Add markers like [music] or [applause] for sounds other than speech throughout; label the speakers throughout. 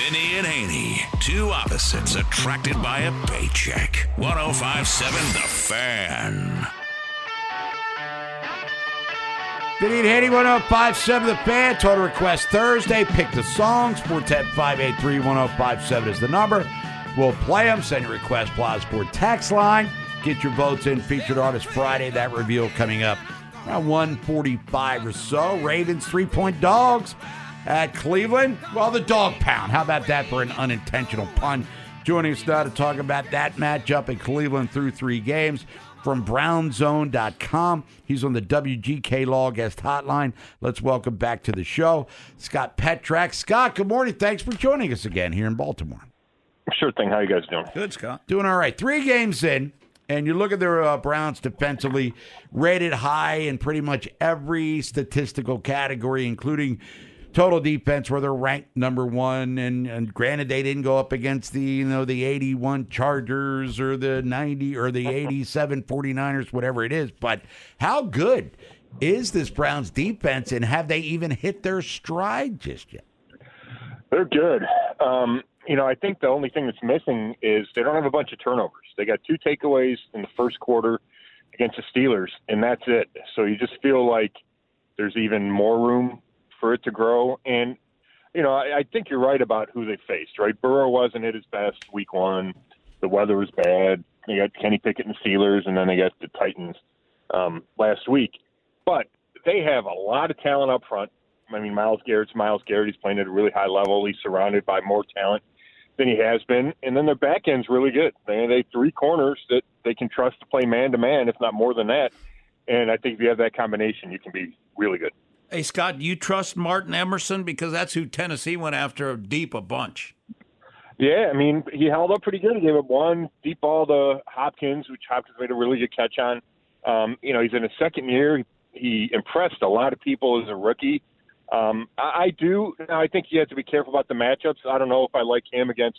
Speaker 1: Vinny and Haney, two opposites attracted by a paycheck. 1057 The Fan.
Speaker 2: Vinny and Haney, 1057 The Fan. Total request Thursday. Pick the songs. 410 583 1057 is the number. We'll play them. Send your request. Plaza Sport text line. Get your votes in. Featured artist Friday. That reveal coming up around 145 or so. Ravens three point dogs at Cleveland. Well, the dog pound. How about that for an unintentional pun? Joining us now to talk about that matchup in Cleveland through three games from brownzone.com. He's on the WGK Law Guest Hotline. Let's welcome back to the show Scott Petrak. Scott, good morning. Thanks for joining us again here in Baltimore.
Speaker 3: Sure thing. How you guys doing?
Speaker 2: Good, Scott. Doing all right. Three games in, and you look at their uh, Browns defensively, rated high in pretty much every statistical category, including total defense where they're ranked number one and, and granted they didn't go up against the you know the 81 chargers or the 90 or the [laughs] 87 49ers whatever it is but how good is this browns defense and have they even hit their stride just yet
Speaker 3: They're good. Um, you know, I think the only thing that's missing is they don't have a bunch of turnovers. They got two takeaways in the first quarter against the Steelers, and that's it. So you just feel like there's even more room for it to grow. And, you know, I, I think you're right about who they faced, right? Burrow wasn't at his best week one. The weather was bad. They got Kenny Pickett and Steelers, and then they got the Titans um, last week. But they have a lot of talent up front. I mean, Myles Garrett's Myles Garrett. He's playing at a really high level. He's surrounded by more talent than he has been. And then their back end's really good. They they have three corners that they can trust to play man to man, if not more than that. And I think if you have that combination, you can be really good.
Speaker 4: Hey, Scott, do you trust Martin Emerson? Because that's who Tennessee went after deep a bunch.
Speaker 3: Yeah, I mean, he held up pretty good. He gave up one deep ball to Hopkins, which Hopkins made a really good catch on. Um, you know, he's in his second year. He impressed a lot of people as a rookie. Um, I, I do. Now, I think you have to be careful about the matchups. I don't know if I like him against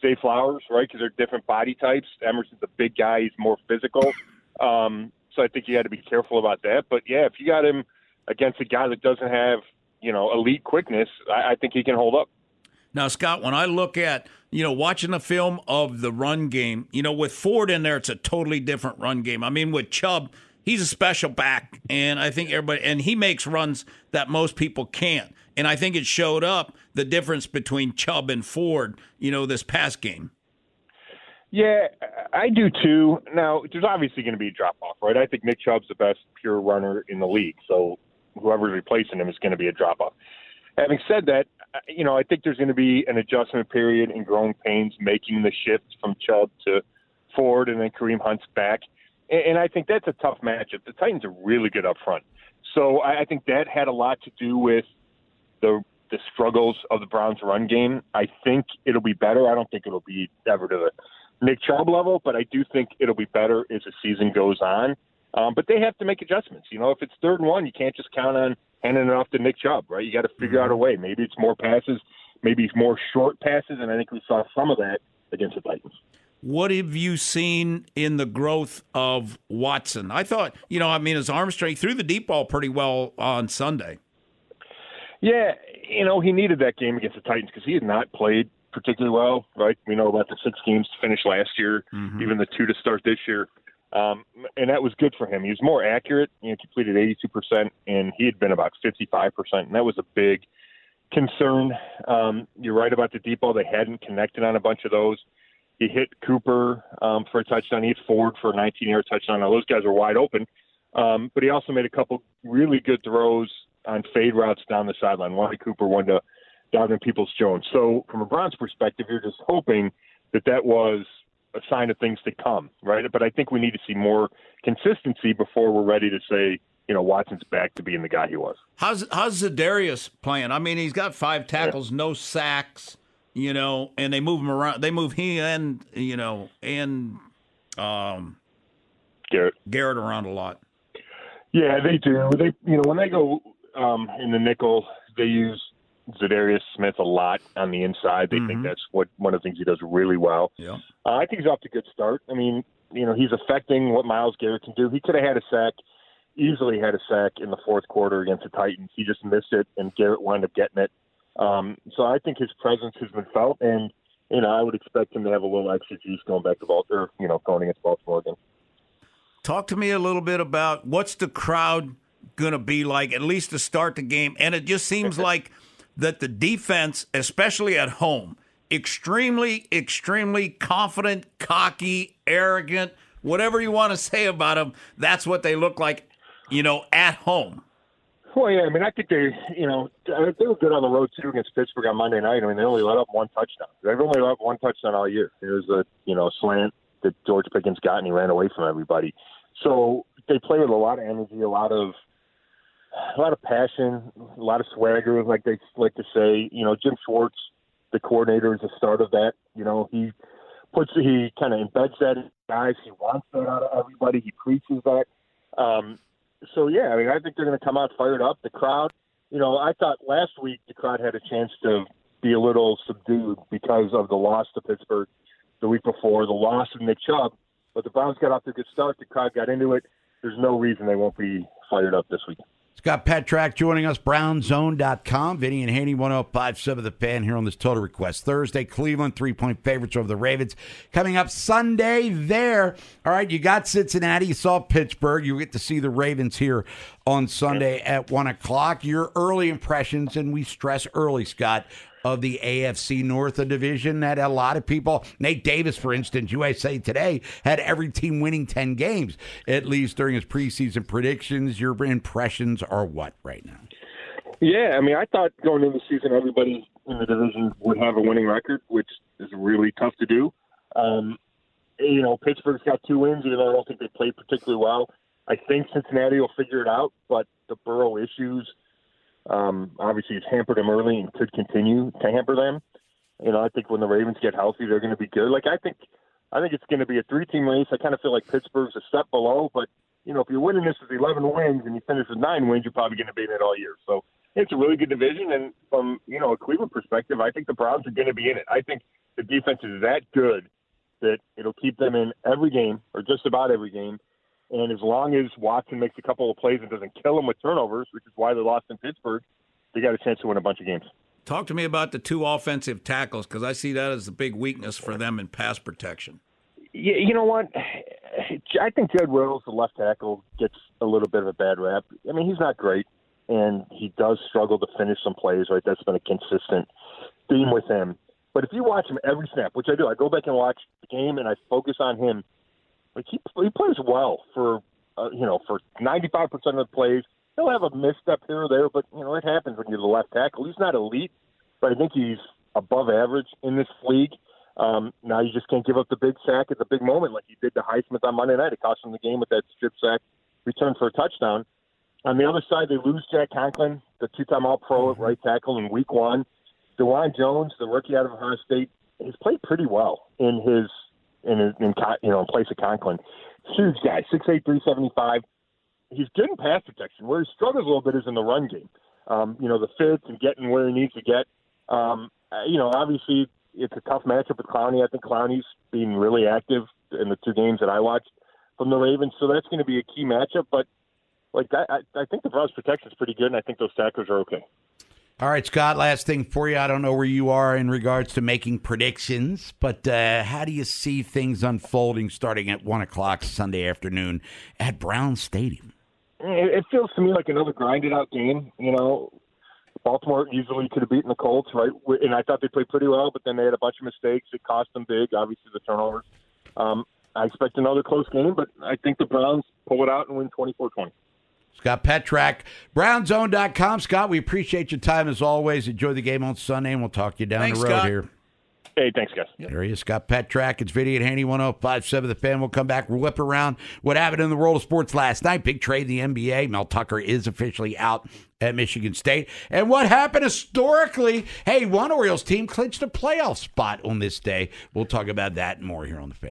Speaker 3: Zay Flowers, right? Because they're different body types. Emerson's a big guy. He's more physical. Um, so I think you got to be careful about that. But yeah, if you got him against a guy that doesn't have, you know, elite quickness, I, I think he can hold up.
Speaker 4: Now, Scott, when I look at, you know, watching the film of the run game, you know, with Ford in there, it's a totally different run game. I mean, with Chubb, he's a special back, and I think everybody, and he makes runs that most people can't. And I think it showed up the difference between Chubb and Ford, you know, this past game.
Speaker 3: Yeah, I do too. Now, there's obviously going to be a drop off, right? I think Nick Chubb's the best pure runner in the league, so whoever's replacing him is going to be a drop off. Having said that, uh, you know, I think there's going to be an adjustment period and growing pains making the shift from Chubb to Ford and then Kareem Hunt's back. And, and I think that's a tough matchup. The Titans are really good up front. So I, I think that had a lot to do with the the struggles of the Browns run game. I think it'll be better. I don't think it'll be ever to the Nick Chubb level, but I do think it'll be better as the season goes on. Um, but they have to make adjustments. You know, if it's third and one, you can't just count on handing it off to Nick Chubb, right? You got to figure out a way. Maybe it's more passes, maybe it's more short passes, and I think we saw some of that against the Titans.
Speaker 4: What have you seen in the growth of Watson? I thought, you know, I mean, his arm strength threw the deep ball pretty well on Sunday.
Speaker 3: Yeah, you know, he needed that game against the Titans because he had not played particularly well, right? We know about the six games to finish last year, even the two to start this year. Um, and that was good for him. He was more accurate. You know, completed 82%, and he had been about 55%, and that was a big concern. Um, you're right about the deep ball. They hadn't connected on a bunch of those. He hit Cooper um, for a touchdown. He hit Ford for a 19 yard touchdown. Now, those guys were wide open. Um, but he also made a couple really good throws on fade routes down the sideline. One to Cooper, one to Donovan Peoples Jones. So, from a Browns perspective, you're just hoping that that was a sign of things to come, right? But I think we need to see more consistency before we're ready to say, you know, Watson's back to being the guy he was.
Speaker 4: How's how's Za'Darius playing? I mean, he's got five tackles, yeah. no sacks, you know, and they move him around. They move he and you know and um,
Speaker 3: Garrett
Speaker 4: Garrett around a lot.
Speaker 3: Yeah, they do. They you know when they go um, in the nickel, they use Za'Darius Smith a lot on the inside. They mm-hmm. think that's what one of the things he does really well.
Speaker 4: Yeah,
Speaker 3: uh, I think he's off to a good start. I mean, you know, he's affecting what Myles Garrett can do. He could have had a sack easily had a sack in the fourth quarter against the Titans. He just missed it, and Garrett wound up getting it. Um, so I think his presence has been felt, and you know I would expect him to have a little extra juice going back to Baltimore, you know, going against Baltimore again.
Speaker 4: Talk to me a little bit about what's the crowd going to be like, at least to start the game. And it just seems [laughs] like that the defense, especially at home, extremely, extremely confident, cocky, arrogant, whatever you want to say about them, that's what they look like you know, at home.
Speaker 3: Well, yeah, I mean, I think they, you know, they were good on the road too against Pittsburgh on Monday night. I mean, they only let up one touchdown. They've only let up one touchdown all year. It was a, you know, slant that George Pickens got, and he ran away from everybody. So they play with a lot of energy, a lot of, a lot of passion, a lot of swagger, like they like to say. You know, Jim Schwartz, the coordinator, is the start of that. You know, he puts, he kind of embeds that in guys. He wants that out of everybody. He preaches that. Um, so yeah, I mean, I think they're going to come out fired up. The crowd, you know, I thought last week the crowd had a chance to be a little subdued because of the loss to Pittsburgh the week before, the loss of Nick Chubb. But the Browns got off to a good start. The crowd got into it. There's no reason they won't be fired up this week.
Speaker 2: Scott Petrak joining us, brownzone.com. Vinny and Haney, 1057 The Fan here on this Total Request Thursday. Cleveland, three point favorites over the Ravens. Coming up Sunday there. All right, you got Cincinnati, you saw Pittsburgh. You get to see the Ravens here on Sunday at 1 o'clock. Your early impressions, and we stress early, Scott, of the AFC North division that a lot of people, Nate Davis, for instance, USA Today, had every team winning 10 games, at least during his preseason predictions. Your impressions are what right now?
Speaker 3: Yeah, I mean, I thought going into the season, everybody in the division would have a winning record, which is really tough to do. Um, you know, Pittsburgh's got two wins, even though I don't think they played particularly well. I think Cincinnati will figure it out, but the Burrow issues – um, obviously, it's hampered them early and could continue to hamper them. You know, I think when the Ravens get healthy, they're going to be good. Like I think, I think it's going to be a three-team race. I kind of feel like Pittsburgh's a step below, but you know, if you're winning this with 11 wins and you finish with nine wins, you're probably going to be in it all year. So it's a really good division, and from you know a Cleveland perspective, I think the Browns are going to be in it. I think the defense is that good that it'll keep them in every game or just about every game and as long as Watson makes a couple of plays and doesn't kill them with turnovers, which is why they lost in Pittsburgh, they got a chance to win a bunch of games.
Speaker 4: Talk to me about the two offensive tackles because I see that as a big weakness for them in pass protection.
Speaker 3: Yeah, you know what? [sighs] I think Jed Wills, the left tackle, gets a little bit of a bad rap. I mean, he's not great, and he does struggle to finish some plays. Right, that's been a consistent theme with him. But if you watch him every snap, which I do, I go back and watch the game and I focus on him like he he plays well for uh, you know for 95% of the plays. He'll have a misstep here or there, but you know it happens when you're the left tackle. He's not elite, but I think he's above average in this league. Um, now you just can't give up the big sack at the big moment like he did to Highsmith on Monday night. It cost him the game with that strip sack return for a touchdown. On the other side, they lose Jack Conklin, the two-time All-Pro at right tackle in Week One. Dawand Jones, the rookie out of Ohio State, he's played pretty well in his in, in you know in place of Conklin. Huge guy, six eight, three seventy five. He's good in pass protection. Where he struggles a little bit is in the run game. Um, you know, the fits and getting where he needs to get. Um, uh, you know, obviously it's a tough matchup with Clowney. I think Clowney's being really active in the two games that I watched from the Ravens, so that's going to be a key matchup. But like I, I think the Browns' protection is pretty good, and I think those tacklers are okay.
Speaker 2: All right, Scott, last thing for you. I don't know where you are in regards to making predictions, but uh, how do you see things unfolding starting at 1 o'clock Sunday afternoon at Brown Stadium?
Speaker 3: It, feels to me like another grinded out game. You know, Baltimore easily could have beaten the Colts, right? And I thought they played pretty well, but then they had a bunch of mistakes. It cost them big, obviously, the turnovers. Um, I expect another close game, but I think the Browns pull it out and win 24 20.
Speaker 2: Scott Petrak, brownzone.com. Scott, we appreciate your time as always. Enjoy the game on Sunday, and we'll talk to you down
Speaker 4: Thanks,
Speaker 2: the road
Speaker 4: Scott.
Speaker 2: here.
Speaker 3: Hey, thanks, guys.
Speaker 2: There he is, Scott Petrak. It's Vinny and Haney 1057 The Fan. We'll come back, we'll whip around what happened in the world of sports last night. Big trade in the NBA. Mel Tucker is officially out at Michigan State. And what happened historically? Hey, one Orioles team clinched a playoff spot on this day. We'll talk about that and more here on The Fan.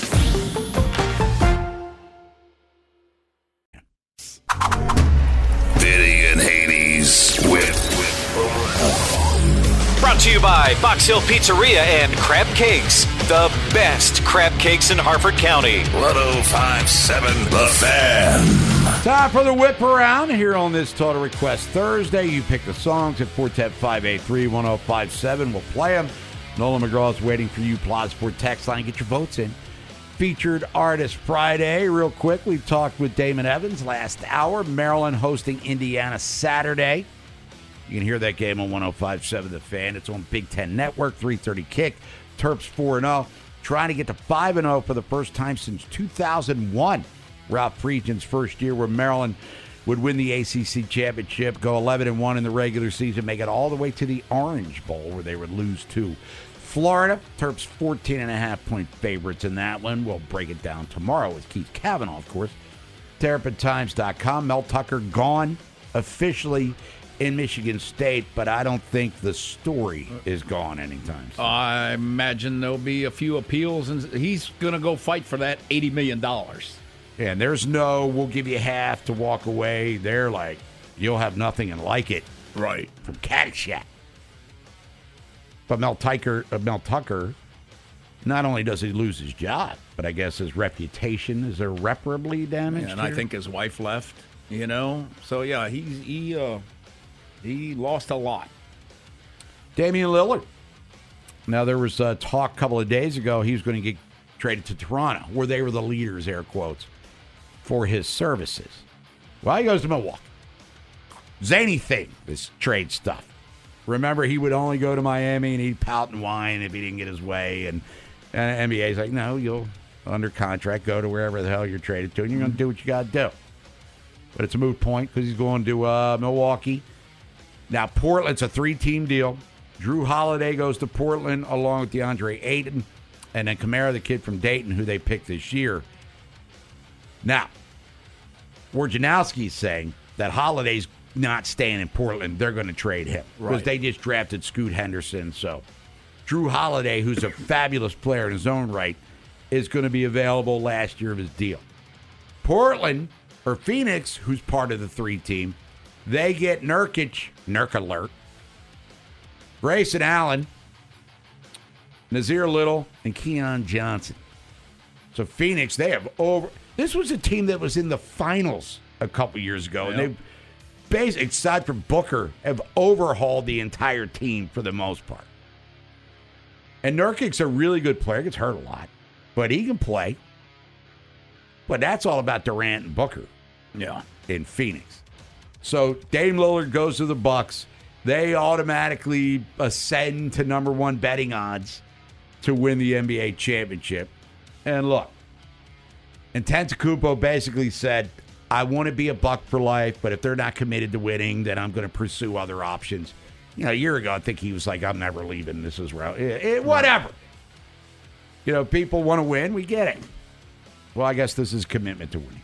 Speaker 5: You by Box Hill Pizzeria and Crab Cakes, the best crab cakes in Harford County.
Speaker 1: 1057 The Fan.
Speaker 2: Time for the whip around here on this Total Request Thursday. You pick the songs at 410 583 1057. We'll play them. Nolan McGraw is waiting for you. Plaza for text line. Get your votes in. Featured Artist Friday. Real quick, we talked with Damon Evans last hour. Maryland hosting Indiana Saturday. You can hear that game on 1057 The Fan. It's on Big Ten Network, 330 kick. Terps 4 0. Trying to get to 5 0 for the first time since 2001. Ralph Friedgen's first year where Maryland would win the ACC championship, go 11 and 1 in the regular season, make it all the way to the Orange Bowl where they would lose to Florida. Terps 14 and a half point favorites in that one. We'll break it down tomorrow with Keith Kavanaugh, of course. TerrapinTimes.com. Mel Tucker gone officially in Michigan State, but I don't think the story is gone anytime soon.
Speaker 4: I imagine there'll be a few appeals, and he's going to go fight for that $80 million.
Speaker 2: And there's no, we'll give you half to walk away. They're like, you'll have nothing and like it
Speaker 4: Right.
Speaker 2: from Caddyshack. But Mel Tucker, uh, Mel Tucker, not only does he lose his job, but I guess his reputation is irreparably damaged.
Speaker 4: And I think his wife left, you know? So, yeah, he's, he, uh, he lost a lot.
Speaker 2: Damian Lillard. Now there was uh, talk a couple of days ago he was going to get traded to Toronto, where they were the leaders, air quotes, for his services. Well, he goes to Milwaukee. Zany thing, this trade stuff. Remember, he would only go to Miami and he'd pout and whine if he didn't get his way. And, and NBA's like, no, you'll under contract go to wherever the hell you're traded to, and you're going to do what you got to do. But it's a moot point because he's going to uh, Milwaukee. Now, Portland's a three team deal. Jrue Holiday goes to Portland along with DeAndre Ayton, and then Camara, the kid from Dayton, who they picked this year. Now, Wojnarowski's saying that Holiday's not staying in Portland. They're going to trade him because
Speaker 4: Right.
Speaker 2: they just drafted Scoot Henderson. So, Jrue Holiday, who's a fabulous player in his own right, is going to be available last year of his deal. Portland or Phoenix, who's part of the three team, they get Nurkic, Nurk alert, Grayson Allen, Nassir Little, and Keon Johnson. So Phoenix, they have over. This was a team that was in the finals a couple years ago, and they basically, aside from Booker, have overhauled the entire team for the most part. And Nurkic's a really good player. Gets hurt a lot, but he can play. But that's all about Durant and Booker
Speaker 4: Yeah.
Speaker 2: in Phoenix. So Dame Lillard goes to the Bucks. They automatically ascend to number one betting odds to win the NBA championship. And look, and Antetokounmpo basically said, I want to be a buck for life, but if they're not committed to winning, then I'm going to pursue other options. You know, a year ago, I think he was like, I'm never leaving. This is where, eh, eh, whatever. You know, people want to win. We get it. Well, I guess this is commitment to winning.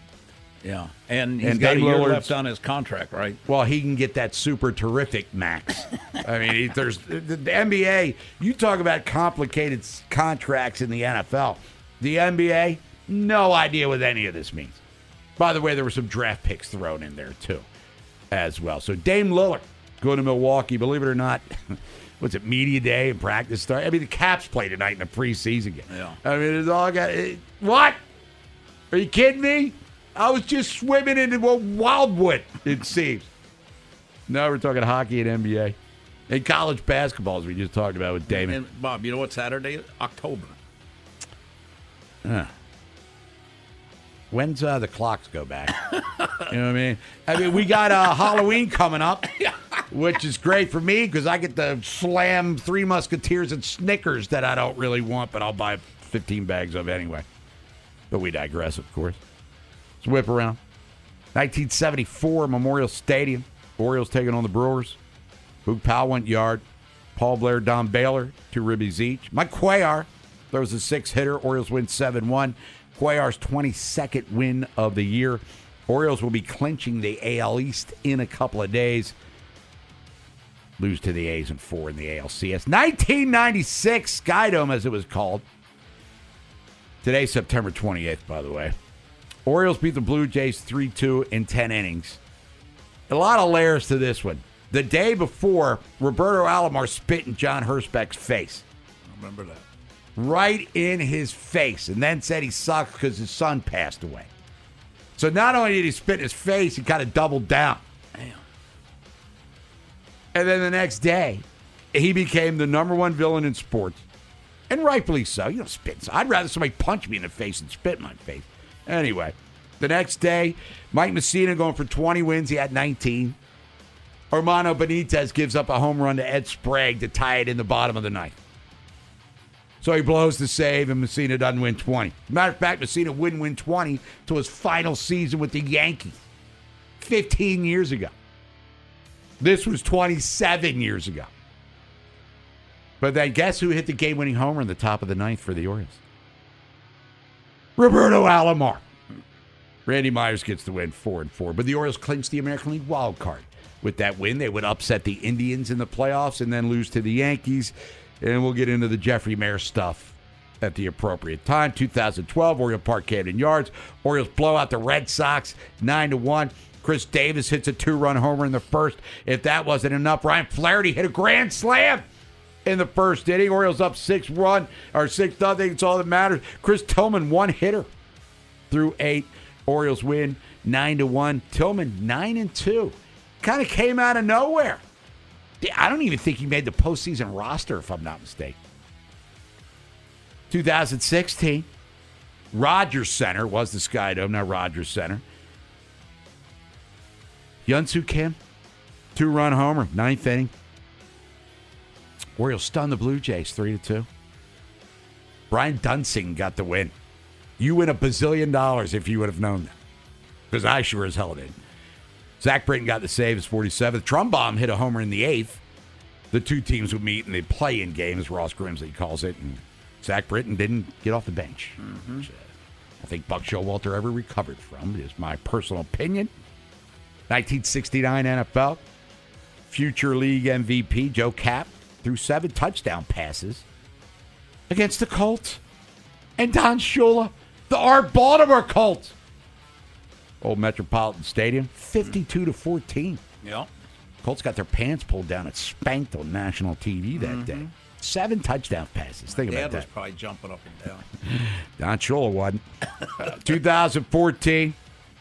Speaker 4: Yeah, and he's
Speaker 2: And
Speaker 4: got
Speaker 2: Dame
Speaker 4: a year
Speaker 2: Lillard's-
Speaker 4: left on his contract, right?
Speaker 2: Well, he can get that super terrific max. I mean, he- there's the, the NBA. You talk about complicated contracts in the NFL. The NBA, no idea what any of this means. By the way, there were some draft picks thrown in there too, as well. So Dame Lillard going to Milwaukee. Believe it or not, [laughs] what's it? Media day and practice start. I mean, the Caps play tonight in the preseason game.
Speaker 4: Yeah.
Speaker 2: I mean, it's all got it, what? Are you kidding me? I was just swimming in Wildwood, it seems. Now we're talking hockey and NBA. And college basketball, as we just talked about with Damon.
Speaker 4: And Bob, you know what Saturday? is? October.
Speaker 2: When's uh, the clocks go back? [laughs] you know what I mean? I mean, we got uh, Halloween coming up, [laughs] which is great for me because I get to slam Three Musketeers and Snickers that I don't really want, but I'll buy 15 bags of anyway. But we digress, of course. Whip around. 1974, Memorial Stadium. Orioles taking on the Brewers. Boog Powell went yard. Paul Blair, Don Baylor, two ribbies each. Mike Cuellar throws a six hitter. Orioles win 7 1. Cuellar's 22nd win of the year. Orioles will be clinching the AL East in a couple of days. Lose to the A's and four in the ALCS. 1996, Skydome, as it was called. Today, September 28th, by the way. Orioles beat the Blue Jays 3 2 in 10 innings. A lot of layers to this one. The day before, Roberto Alomar spit in John Hirschbeck's face.
Speaker 4: I remember that.
Speaker 2: Right in his face, and then said he sucks because his son passed away. So not only did he spit in his face, he kind of doubled down.
Speaker 4: Damn.
Speaker 2: And then the next day, he became the number one villain in sports. And rightfully so. You know, spit. I'd rather somebody punch me in the face than spit in my face. Anyway, the next day, Mike Mussina going for 20 wins. He had 19. Armando Benitez gives up a home run to Ed Sprague to tie it in the bottom of the ninth. So he blows the save, and Mussina doesn't win 20. Matter of fact, Mussina wouldn't win 20 to his final season with the Yankees 15 years ago. This was 27 years ago. But then guess who hit the game winning homer in the top of the ninth for the Orioles? Roberto Alomar. Randy Myers gets the win four and four. But the Orioles clinch the American League wild card. With that win, they would upset the Indians in the playoffs and then lose to the Yankees. And we'll get into the Jeffrey Maier stuff at the appropriate time. 2012, Oriole Park Camden Yards. Orioles blow out the Red Sox 9 to 1. Chris Davis hits a two-run homer in the first. If that wasn't enough, Ryan Flaherty hit a grand slam in the first inning. Orioles up six run or six nothing. It's all that matters. Chris Tillman one hitter through eight. Orioles win nine to one. Tillman nine and two. Kind of came out of nowhere. I don't even think he made the postseason roster, if I'm not mistaken. 2016, Rogers Center was the Sky Dome, now Rogers Center. Hyun Soo Kim, two run homer, ninth inning. Orioles stunned the Blue Jays 3 to 2. Brian Duensing got the win. You win a bazillion dollars if you would have known that. Because I sure as hell did. Zach Britton got the save as 47th. Trumbo hit a homer in the eighth. The two teams would meet in the play in game, as Ross Grimsley calls it. And Zach Britton didn't get off the bench. Which, uh, I think Buck Showalter ever recovered from, is my personal opinion. 1969 NFL. Future league MVP Joe Kapp threw seven touchdown passes against the Colts. And Don Shula, the Art Baltimore Colts. Old Metropolitan Stadium, 52 to 14.
Speaker 4: Yeah.
Speaker 2: Colts got their pants pulled down and spanked on national TV that mm-hmm. day. Seven touchdown passes. Think about
Speaker 4: Dad was
Speaker 2: that.
Speaker 4: probably jumping up and down. [laughs]
Speaker 2: Don Shula wasn't. [laughs] 2014,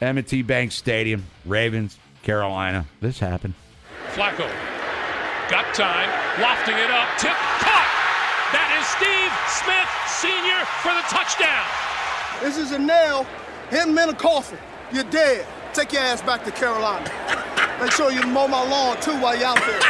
Speaker 2: M&T Bank Stadium, Ravens, Carolina. This happened.
Speaker 6: Flacco got time, lofting it up, tip, caught. That is Steve Smith Sr. for the touchdown.
Speaker 7: This is a nail. Him in a coffin. You're dead. Take your ass back to Carolina. Make sure you mow my lawn too while you're out there.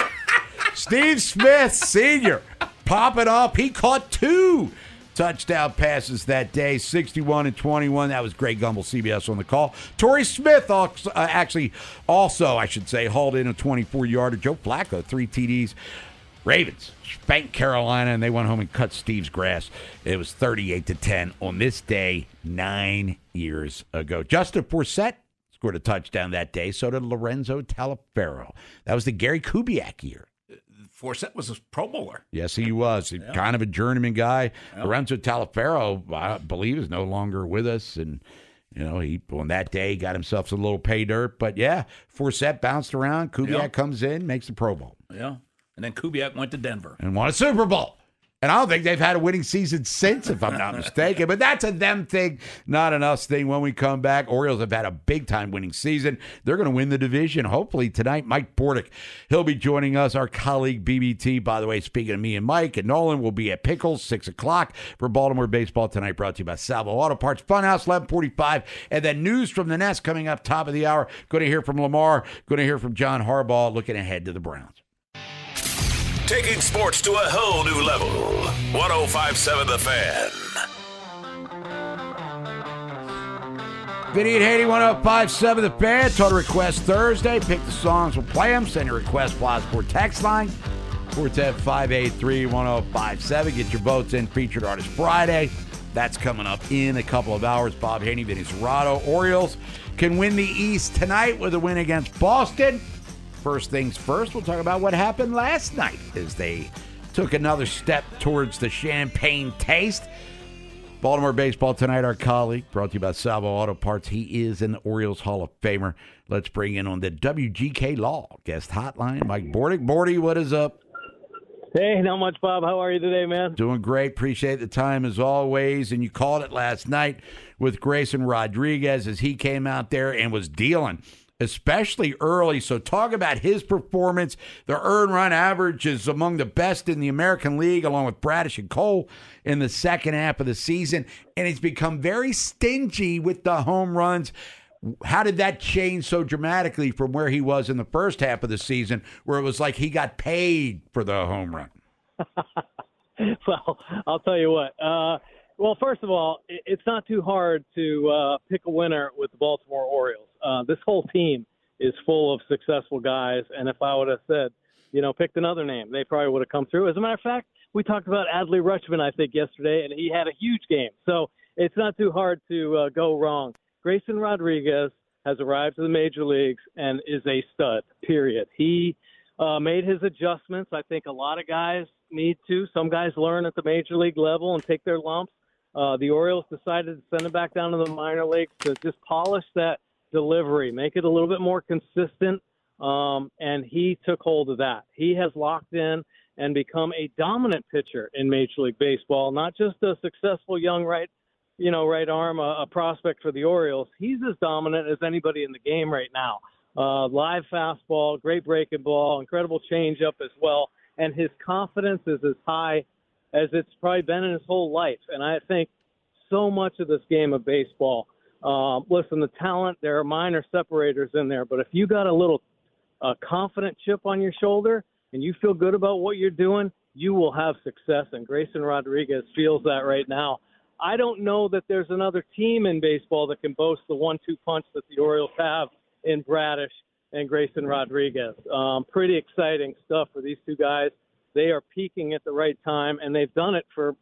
Speaker 2: Steve Smith Sr. popping up. He caught two touchdown passes that day, 61 and 21. That was Greg Gumbel, CBS on the call. Torrey Smith also, uh, actually also, I should say, hauled in a 24-yarder. Joe Flacco, three TDs. Ravens spanked Carolina, and they went home and cut Steve's grass. It was 38 to 10 on this day nine years ago. Justin Forsett scored a touchdown that day. So did Lorenzo Taliaferro. That was the Gary Kubiak year.
Speaker 4: Forsett was a Pro Bowler.
Speaker 2: Yes, he was. Kind of a journeyman guy. Lorenzo Taliaferro, I believe, is no longer with us. And, you know, he on that day got himself a little pay dirt. But yeah, Forsett bounced around. Kubiak
Speaker 4: Yeah.
Speaker 2: comes in, makes the Pro Bowl,
Speaker 4: Yeah. And then Kubiak went to Denver.
Speaker 2: and won a Super Bowl. And I don't think they've had a winning season since, if I'm not [laughs] mistaken. But that's a them thing, not an us thing. When we come back, Orioles have had a big time winning season. They're going to win the division. Hopefully tonight, Mike Bordick, he'll be joining us. Our colleague BBT, by the way, speaking of me and Mike and Nolan, will be at Pickles six o'clock for Baltimore baseball tonight. Brought to you by Salvo Auto Parts, Funhouse eleven forty five, and then news from the Nest coming up top of the hour. Going to hear from Lamar. Going to hear from John Harbaugh. Looking ahead to the Browns.
Speaker 1: Taking sports to a whole new level. 1057 The Fan.
Speaker 2: Vinny and Haney, 1057 The Fan. Total request Thursday. Pick the songs. We'll play them. Send your request plus for text line. 410-583-1057. Get your votes in. Featured Artist Friday. That's coming up in a couple of hours. Bob Haney, Vinny Cerrato. Orioles can win the East tonight with a win against Boston. First things first, we'll talk about what happened last night as they took another step towards the champagne taste. Baltimore baseball tonight. Our colleague brought to you by Salvo Auto Parts. He is an Orioles Hall of Famer. Let's bring in on the WGK Law guest hotline, Mike Bordick. Bordy, what is up?
Speaker 8: Hey, not much, Bob. How are you today, man?
Speaker 2: Doing great. Appreciate the time as always. And you called it last night with Grayson Rodriguez as he came out there and was dealing, especially early. So talk about his performance. The earn run average is among the best in the American League, along with Bradish and Cole in the second half of the season. And he's become very stingy with the home runs. How did that change so dramatically from where he was in the first half of the season, where it was like he got paid for the home run? [laughs]
Speaker 8: well, I'll tell you what. Uh, well, first of all, it's not too hard to uh, pick a winner with the Baltimore Orioles. Uh, this whole team is full of successful guys, and if I would have said, you know, picked another name, they probably would have come through. As a matter of fact, we talked about Adley Rutschman, I think, yesterday, and he had a huge game. So it's not too hard to uh, go wrong. Grayson Rodriguez has arrived to the major leagues and is a stud. Period. He uh, made his adjustments. I think a lot of guys need to. Some guys learn at the major league level and take their lumps. Uh, the Orioles decided to send him back down to the minor leagues to just polish that delivery, make it a little bit more consistent. Um, and he took hold of that. He has locked in and become a dominant pitcher in Major League Baseball, not just a successful young right, you know, right arm, a, a prospect for the Orioles. He's as dominant as anybody in the game right now. Uh, live fastball, great breaking ball, incredible changeup as well, and his confidence is as high as it's probably been in his whole life. And I think so much of this game of baseball. Um, listen, the talent, there are minor separators in there, but if you got a little uh, confident chip on your shoulder and you feel good about what you're doing, you will have success. And Grayson Rodriguez feels that right now. I don't know that there's another team in baseball that can boast the one-two punch that the Orioles have in Bradish and Grayson Rodriguez. Um, pretty exciting stuff for these two guys. They are peaking at the right time, and they've done it for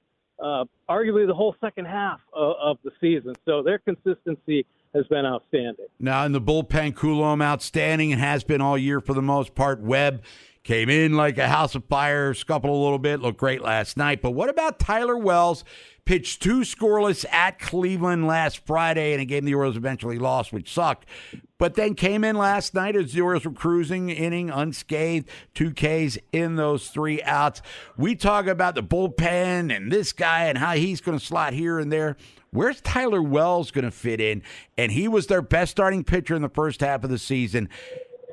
Speaker 8: uh, arguably the whole second half of, of the season. So their consistency has been outstanding.
Speaker 2: Now in the bullpen, Coulombe outstanding and has been all year for the most part. Webb came in like a house of fire, scuffled a little bit, looked great last night. But what about Tyler Wells? Pitched two scoreless at Cleveland last Friday in a game the Orioles eventually lost, which sucked. But then came in last night as the Orioles were cruising, inning unscathed, two Ks in those three outs. We talk about the bullpen and this guy and how he's going to slot here and there. Where's Tyler Wells going to fit in? And he was their best starting pitcher in the first half of the season.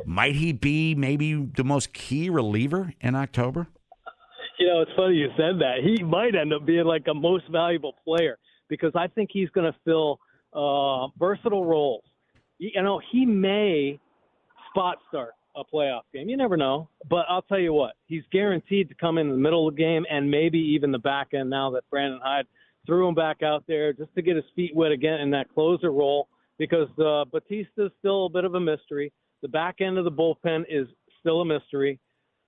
Speaker 2: Might he be maybe the most key reliever in October?
Speaker 8: You know, it's funny you said that. He might end up being like a most valuable player because I think he's going to fill uh, versatile roles. You know, he may spot start a playoff game. You never know. But I'll tell you what, he's guaranteed to come in the middle of the game and maybe even the back end now that Brandon Hyde threw him back out there just to get his feet wet again in that closer role because uh, Bautista's still a bit of a mystery. The back end of the bullpen is still a mystery.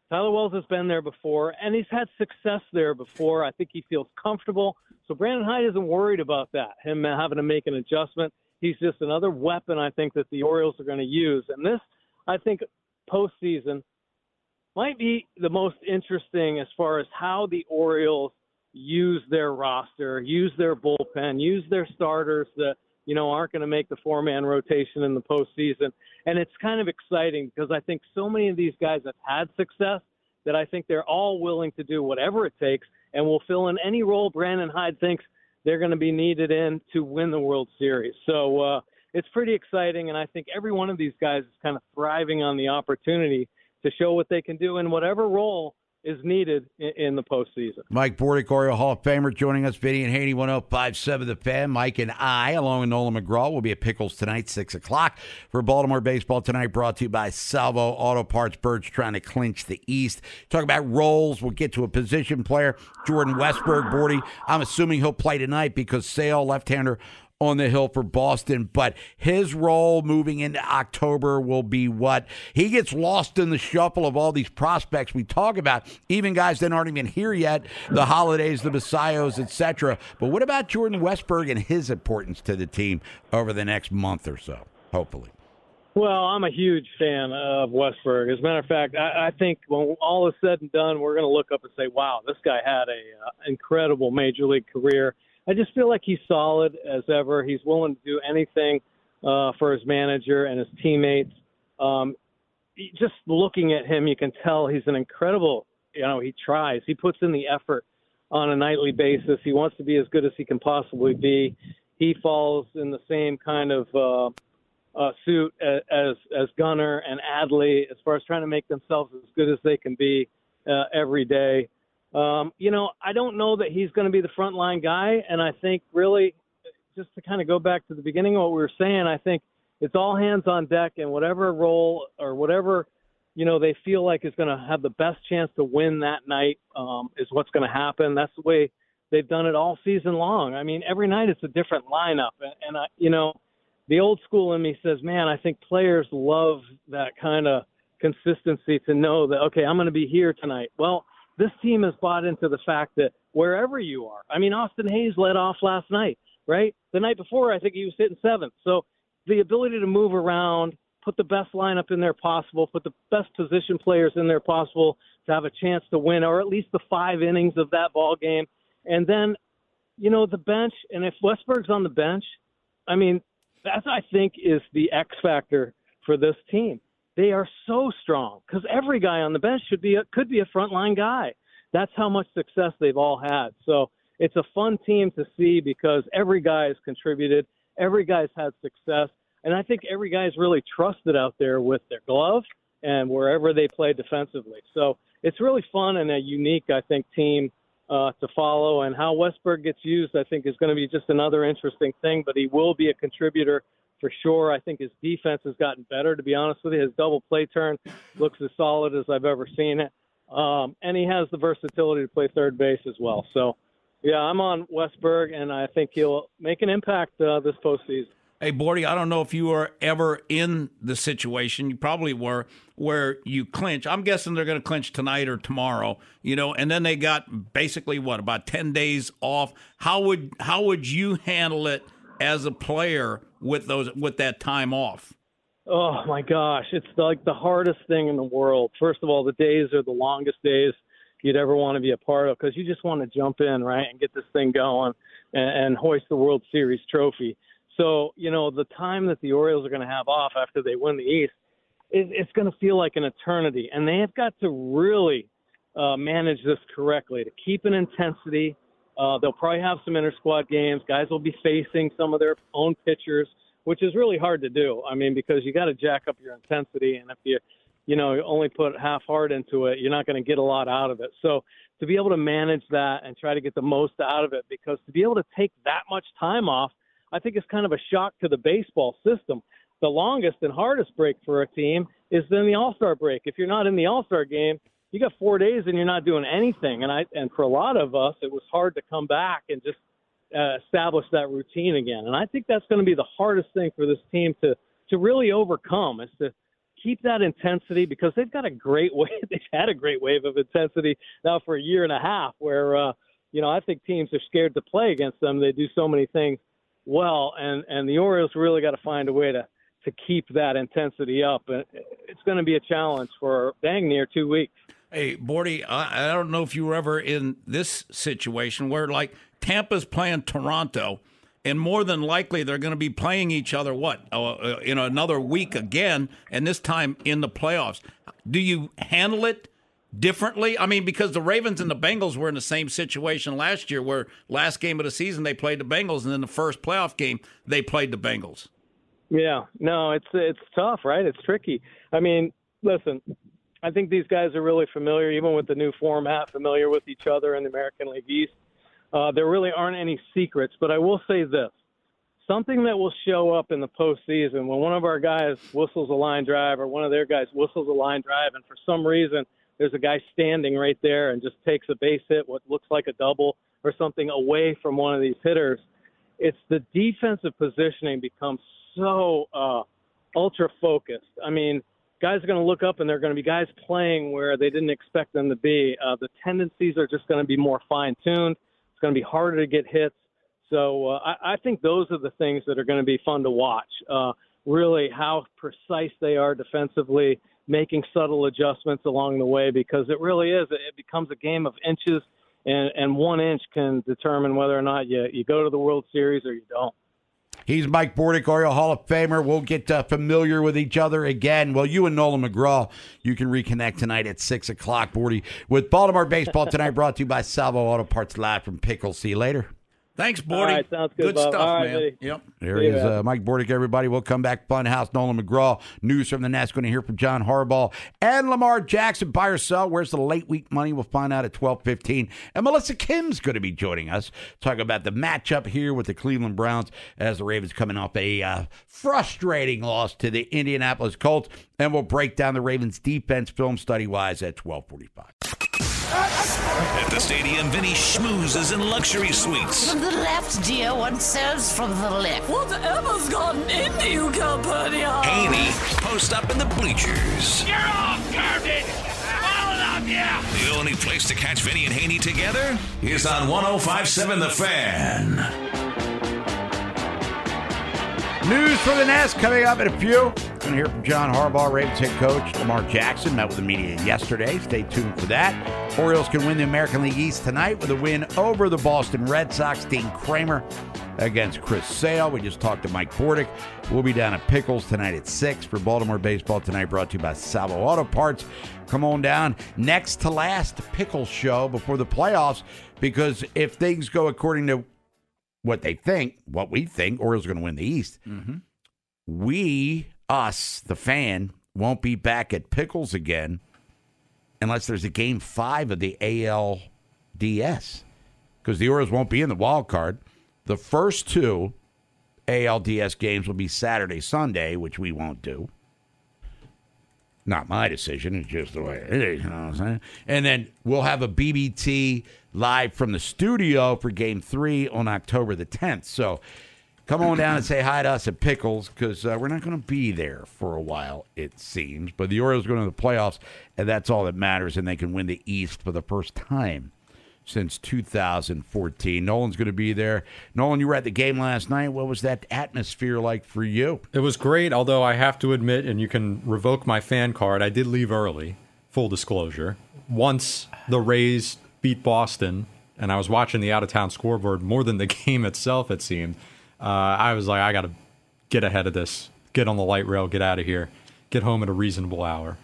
Speaker 8: Tyler Wells has been there before, and he's had success there before. I think he feels comfortable. So Brandon Hyde isn't worried about that, him having to make an adjustment. He's just another weapon I think that the Orioles are going to use. And this, I think, postseason might be the most interesting as far as how the Orioles use their roster, use their bullpen, use their starters that you know aren't going to make the four-man rotation in the postseason. And it's kind of exciting because I think so many of these guys have had success that I think they're all willing to do whatever it takes and will fill in any role Brandon Hyde thinks they're going to be needed in to win the World Series. So uh, it's pretty exciting, and I think every one of these guys is kind of thriving on the opportunity to show what they can do in whatever role is needed in, in the postseason.
Speaker 2: Mike Bordick, Oriole Hall of Famer, joining us. Vinny and Haney, 1057 The Fan. Mike and I, along with Nolan McGraw, will be at Pickles tonight, 6 o'clock. For Baltimore Baseball tonight, brought to you by Salvo Auto Parts. Birds trying to clinch the East. Talk about roles. We'll get to a position player. Jordan Westburg, Bordy. I'm assuming he'll play tonight because Sale, left-hander, on the hill for Boston, but his role moving into October will be what he gets lost in the shuffle of all these prospects we talk about, even guys that aren't even here yet, the holidays, the Messiahs, etc. But what about Jordan Westburg and his importance to the team over the next month or so, hopefully?
Speaker 8: Well, I'm a huge fan of Westburg. As a matter of fact, I, I think when all is said and done, we're going to look up and say, "Wow, this guy had a uh, incredible major league career." I just feel like he's solid as ever. He's willing to do anything uh, for his manager and his teammates. Um, just looking at him, you can tell he's an incredible. You know, he tries. He puts in the effort on a nightly basis. He wants to be as good as he can possibly be. He falls in the same kind of uh, uh, suit as as Gunnar and Adley as far as trying to make themselves as good as they can be uh, every day. Um, you know, I don't know that he's going to be the frontline guy, and I think really, just to kind of go back to the beginning of what we were saying, I think it's all hands on deck, and whatever role or whatever you know they feel like is going to have the best chance to win that night um, is what's going to happen. That's the way they've done it all season long. I mean, every night it's a different lineup, and, and I, you know, the old school in me says, man, I think players love that kind of consistency to know that okay, I'm going to be here tonight. Well this team has bought into the fact that wherever you are, I mean, Austin Hays led off last night, right? The night before, I think he was hitting seventh. So the ability to move around, put the best lineup in there possible, put the best position players in there possible to have a chance to win, or at least the five innings of that ball game, and then, you know, the bench. And if Westburg's on the bench, I mean, that I think is the X factor for this team they are so strong because every guy on the bench should be a, could be a frontline guy. That's how much success they've all had. So it's a fun team to see because every guy has contributed, every guy's had success, and I think every guy's really trusted out there with their glove and wherever they play defensively. So it's really fun and a unique, I think, team uh, to follow. And how Westburg gets used, I think, is going to be just another interesting thing. But he will be a contributor for sure. I think his defense has gotten better, to be honest with you. His double play turn looks as solid as I've ever seen it. Um, and he has the versatility to play third base as well. So, yeah, I'm on Westburg, and I think he'll make an impact uh, this postseason.
Speaker 4: Hey, Bordy, I don't know if you were ever in the situation. You probably were, where you clinch. I'm guessing they're going to clinch tonight or tomorrow. You know, and then they got basically what about ten days off. How would how would you handle it as a player with those with that time off?
Speaker 8: Oh my gosh, it's like the hardest thing in the world. First of all, the days are the longest days you'd ever want to be a part of because you just want to jump in right and get this thing going and, and hoist the World Series trophy. So you know the time that the Orioles are going to have off after they win the East, it, it's going to feel like an eternity, and they have got to really uh, manage this correctly to keep an intensity uh, they'll probably have some inter squad games. Guys will be facing some of their own pitchers, which is really hard to do. I mean, because you got to jack up your intensity, and if you, you know, only put half heart into it, you're not going to get a lot out of it. So to be able to manage that and try to get the most out of it, because to be able to take that much time off, I think is kind of a shock to the baseball system. The longest and hardest break for a team is then the All Star break. If you're not in the All Star game, you got four days and you're not doing anything. And I and for a lot of us, it was hard to come back and just uh, establish that routine again. And I think that's going to be the hardest thing for this team to to really overcome is to keep that intensity because they've got a great [laughs] way. They've had a great wave of intensity now for a year and a half, where uh, you know I think teams are scared to play against them. They do so many things well, and and the Orioles really got to find a way to to keep that intensity up. And it's going to be a challenge for dang near two weeks.
Speaker 4: Hey, Bordy, I, I don't know if you were ever in this situation where like Tampa's playing Toronto, and more than likely they're going to be playing each other what uh, uh, in another week again, and this time in the playoffs. Do you handle it? differently? I mean, because the Ravens and the Bengals were in the same situation last year, where last game of the season they played the Bengals, and then the first playoff game they played the Bengals.
Speaker 8: Yeah, no, it's it's tough, right? It's tricky. I mean, listen, I think these guys are really familiar, even with the new format, familiar with each other in the American League East. Uh, there really aren't any secrets, but I will say this: something that will show up in the postseason when one of our guys whistles a line drive or one of their guys whistles a line drive, and for some reason there's a guy standing right there and just takes a base hit, what looks like a double or something away from one of these hitters. It's the defensive positioning becomes so uh, ultra focused. I mean, guys are going to look up and they're going to be guys playing where they didn't expect them to be. Uh, the tendencies are just going to be more fine tuned. It's going to be harder to get hits. So uh, I, I think those are the things that are going to be fun to watch. Uh, really, how precise they are defensively making subtle adjustments along the way because it really is. It becomes a game of inches, and, and one inch can determine whether or not you, you go to the World Series or you don't.
Speaker 2: He's Mike Bordick, Oriole Hall of Famer. We'll get uh, familiar with each other again. Well, you and Nolan McGraw, you can reconnect tonight at 6 o'clock, Bordy, with Baltimore Baseball tonight, brought to you by Salvo Auto Parts Live from Pickle. See you later.
Speaker 4: Thanks, Bordy.
Speaker 8: All right, sounds good,
Speaker 4: good
Speaker 8: Bob.
Speaker 4: stuff,
Speaker 8: All right,
Speaker 4: man.
Speaker 8: buddy.
Speaker 4: Yep.
Speaker 2: There he is, uh, Mike Bordick, everybody. We'll come back. Funhouse, Nolan McGraw. News from the Nest. Going to hear from John Harbaugh and Lamar Jackson. Buy or sell. Where's the late week money? We'll find out at 12.15. And Melissa Kim's going to be joining us. Talk about the matchup here with the Cleveland Browns as the Ravens coming off a uh, frustrating loss to the Indianapolis Colts. And we'll break down the Ravens defense film study-wise at 12.45.
Speaker 1: At the stadium, Vinny schmoozes in luxury suites.
Speaker 9: From the left, dear. One serves from the left.
Speaker 10: Whatever's gotten into you, Calpurnia?
Speaker 1: Haynie post up in the bleachers.
Speaker 6: You're all garbage! All of you!
Speaker 1: The only place to catch Vinny and Haynie together is on 1057 The Fan.
Speaker 2: News for the Nest coming up in a few. Going to hear from John Harbaugh, Ravens head coach Lamar Jackson met with the media yesterday. Stay tuned for that. Orioles can win the American League East tonight with a win over the Boston Red Sox. Dean Kremer against Chris Sale. We just talked to Mike Bordick. We'll be down at Pickles tonight at six for Baltimore baseball tonight. Brought to you by Salvo Auto Parts. Come on down. Next to last Pickles show before the playoffs because if things go according to what they think, what we think, Orioles are going to win the East. Mm-hmm. We, us, the fan, won't be back at Pickles again unless there's a game five of the ALDS because the Orioles won't be in the wild card. The first two ALDS games will be Saturday, Sunday, which we won't do. Not my decision. It's just the way it is. You know what I'm saying? And then we'll have a BBT live from the studio for game three on October the 10th. So come on down and say hi to us at Pickles because uh, we're not going to be there for a while, it seems. But the Orioles going to the playoffs, and that's all that matters. And they can win the East for the first time since 2014. Nolan's going to be there. Nolan, you were at the game last night. What was that atmosphere like for you?
Speaker 11: It was great, although I have to admit, and you can revoke my fan card, I did leave early, full disclosure. Once the Rays beat Boston, and I was watching the out of town scoreboard more than the [laughs] game itself, it seemed, uh, I was like, I got to get ahead of this, get on the light rail, get out of here, get home at a reasonable hour.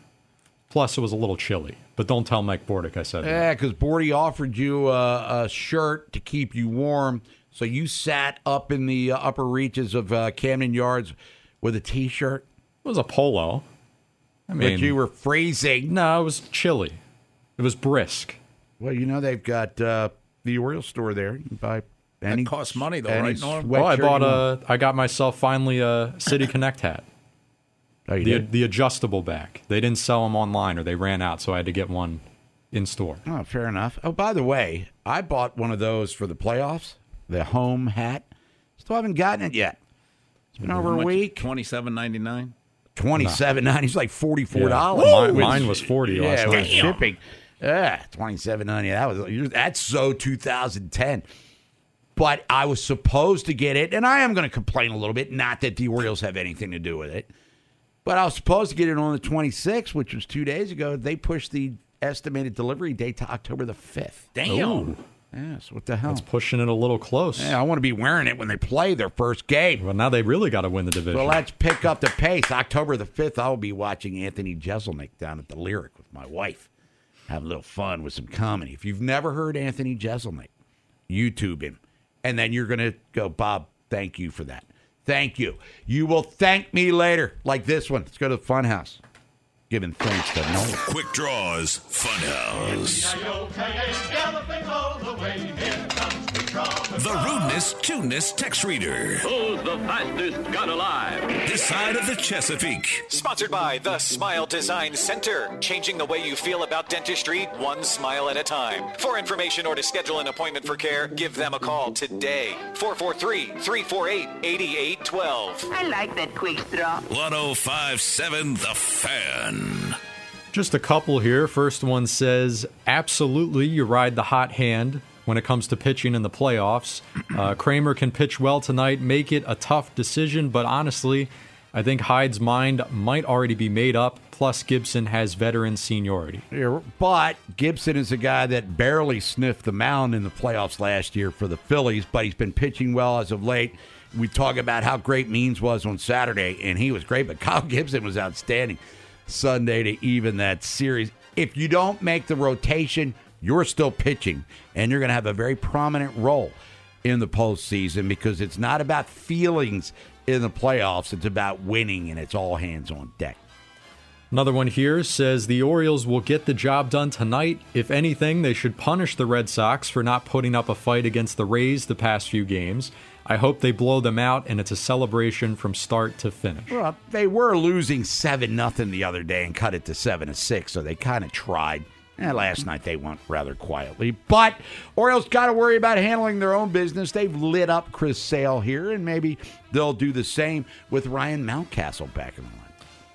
Speaker 11: Plus, it was a little chilly, but don't tell Mike Bordick I said that.
Speaker 2: Yeah, because Bordy offered you a, a shirt to keep you warm, so you sat up in the uh, upper reaches of uh, Camden Yards with a T-shirt.
Speaker 11: It was a polo. I mean,
Speaker 2: but you were freezing.
Speaker 11: No, it was chilly. It was brisk.
Speaker 2: Well, you know they've got uh, the Orioles store there. You can buy any It
Speaker 4: costs money, though,
Speaker 2: any
Speaker 4: right, Norm?
Speaker 11: Well, I bought a. I got myself finally a City Connect hat.
Speaker 2: Oh, you
Speaker 11: the
Speaker 2: did?
Speaker 11: the adjustable back. They didn't sell them online, or they ran out, so I had to get one in store.
Speaker 2: Oh, fair enough. Oh, by the way, I bought one of those for the playoffs, the home hat. Still haven't gotten it yet. It's been over a week.
Speaker 4: Twenty seven ninety nine.
Speaker 2: Twenty seven ninety. It's like forty four dollars.
Speaker 11: Yeah. Mine- mine was 40
Speaker 2: Yeah,
Speaker 11: last
Speaker 2: with
Speaker 11: night.
Speaker 2: shipping. Yeah, twenty seven ninety. That was that's so two thousand ten. but I was supposed to get it, and I am going to complain a little bit. Not that the Orioles have anything to do with it, but I was supposed to get it on the 26th, which was two days ago. They pushed the estimated delivery date to October the 5th.
Speaker 4: Damn.
Speaker 11: Ooh.
Speaker 2: Yes, what the hell?
Speaker 11: That's pushing it a little close.
Speaker 2: Yeah, I want to be wearing it when they play their first game.
Speaker 11: Well, now they really got to win the division.
Speaker 2: Well, let's pick up the pace. October the 5th, I'll be watching Anthony Jeselnik down at the Lyric with my wife. Have a little fun with some comedy. If you've never heard Anthony Jeselnik, YouTube him. And then you're going to go, Bob, thank you for that. Thank you. You will thank me later, like this one. Let's go to the Funhouse. Giving thanks to no.
Speaker 1: Quick Draws Funhouse. The rudeness, tuneness text reader.
Speaker 12: Who's the fastest gun alive?
Speaker 1: This side of the Chesapeake.
Speaker 5: Sponsored by the Smile Design Center, changing the way you feel about dentistry one smile at a time. For information or to schedule an appointment for care, give them a call today. 443 348 8812.
Speaker 9: I like that quick straw.
Speaker 1: 1057 The Fan.
Speaker 11: Just a couple here. First one says, absolutely, you ride the hot hand when it comes to pitching in the playoffs. Uh, Kremer can pitch well tonight, make it a tough decision, but honestly, I think Hyde's mind might already be made up. Plus, Gibson has veteran seniority.
Speaker 2: Yeah, But Gibson is a guy that barely sniffed the mound in the playoffs last year for the Phillies, but he's been pitching well as of late. We talk about how great Means was on Saturday, and he was great, but [laughs] Kyle Gibson was outstanding Sunday to even that series. If you don't make the rotation, you're still pitching, and you're going to have a very prominent role in the postseason because it's not about feelings in the playoffs, it's about winning, and it's all hands on deck.
Speaker 11: Another one here says the Orioles will get the job done tonight. If anything, they should punish the Red Sox for not putting up a fight against the Rays the past few games. I hope they blow them out and it's a celebration from start to finish.
Speaker 2: Well, they were losing seven nothing the other day and cut it to seven to six, so they kind of tried. And last night they went rather quietly, but Orioles got to worry about handling their own business. They've lit up Chris Sale here, and maybe they'll do the same with Ryan Mountcastle back in the line.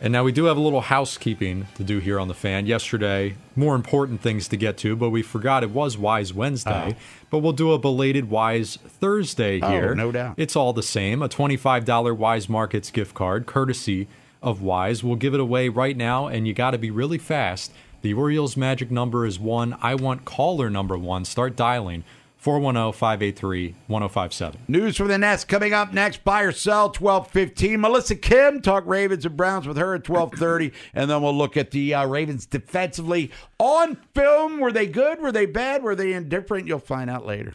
Speaker 11: And now we do have a little housekeeping to do here on the fan. Yesterday, more important things to get to, but we forgot it was Weis Wednesday. Uh-huh. But we'll do a belated Weis Thursday
Speaker 2: Oh,
Speaker 11: here.
Speaker 2: no doubt.
Speaker 11: It's all the same. A $25 Weis Markets gift card, courtesy of Weis. We'll give it away right now, and you got to be really fast. The Orioles magic number is one. I want caller number one. Start dialing 410 583 1057.
Speaker 2: News from the Nest coming up next. Buy or sell, twelve fifteen. Melissa Kim talk Ravens and Browns with her at twelve thirty, [laughs] and then we'll look at the uh, Ravens defensively on film. Were they good? Were they bad? Were they indifferent? You'll find out later.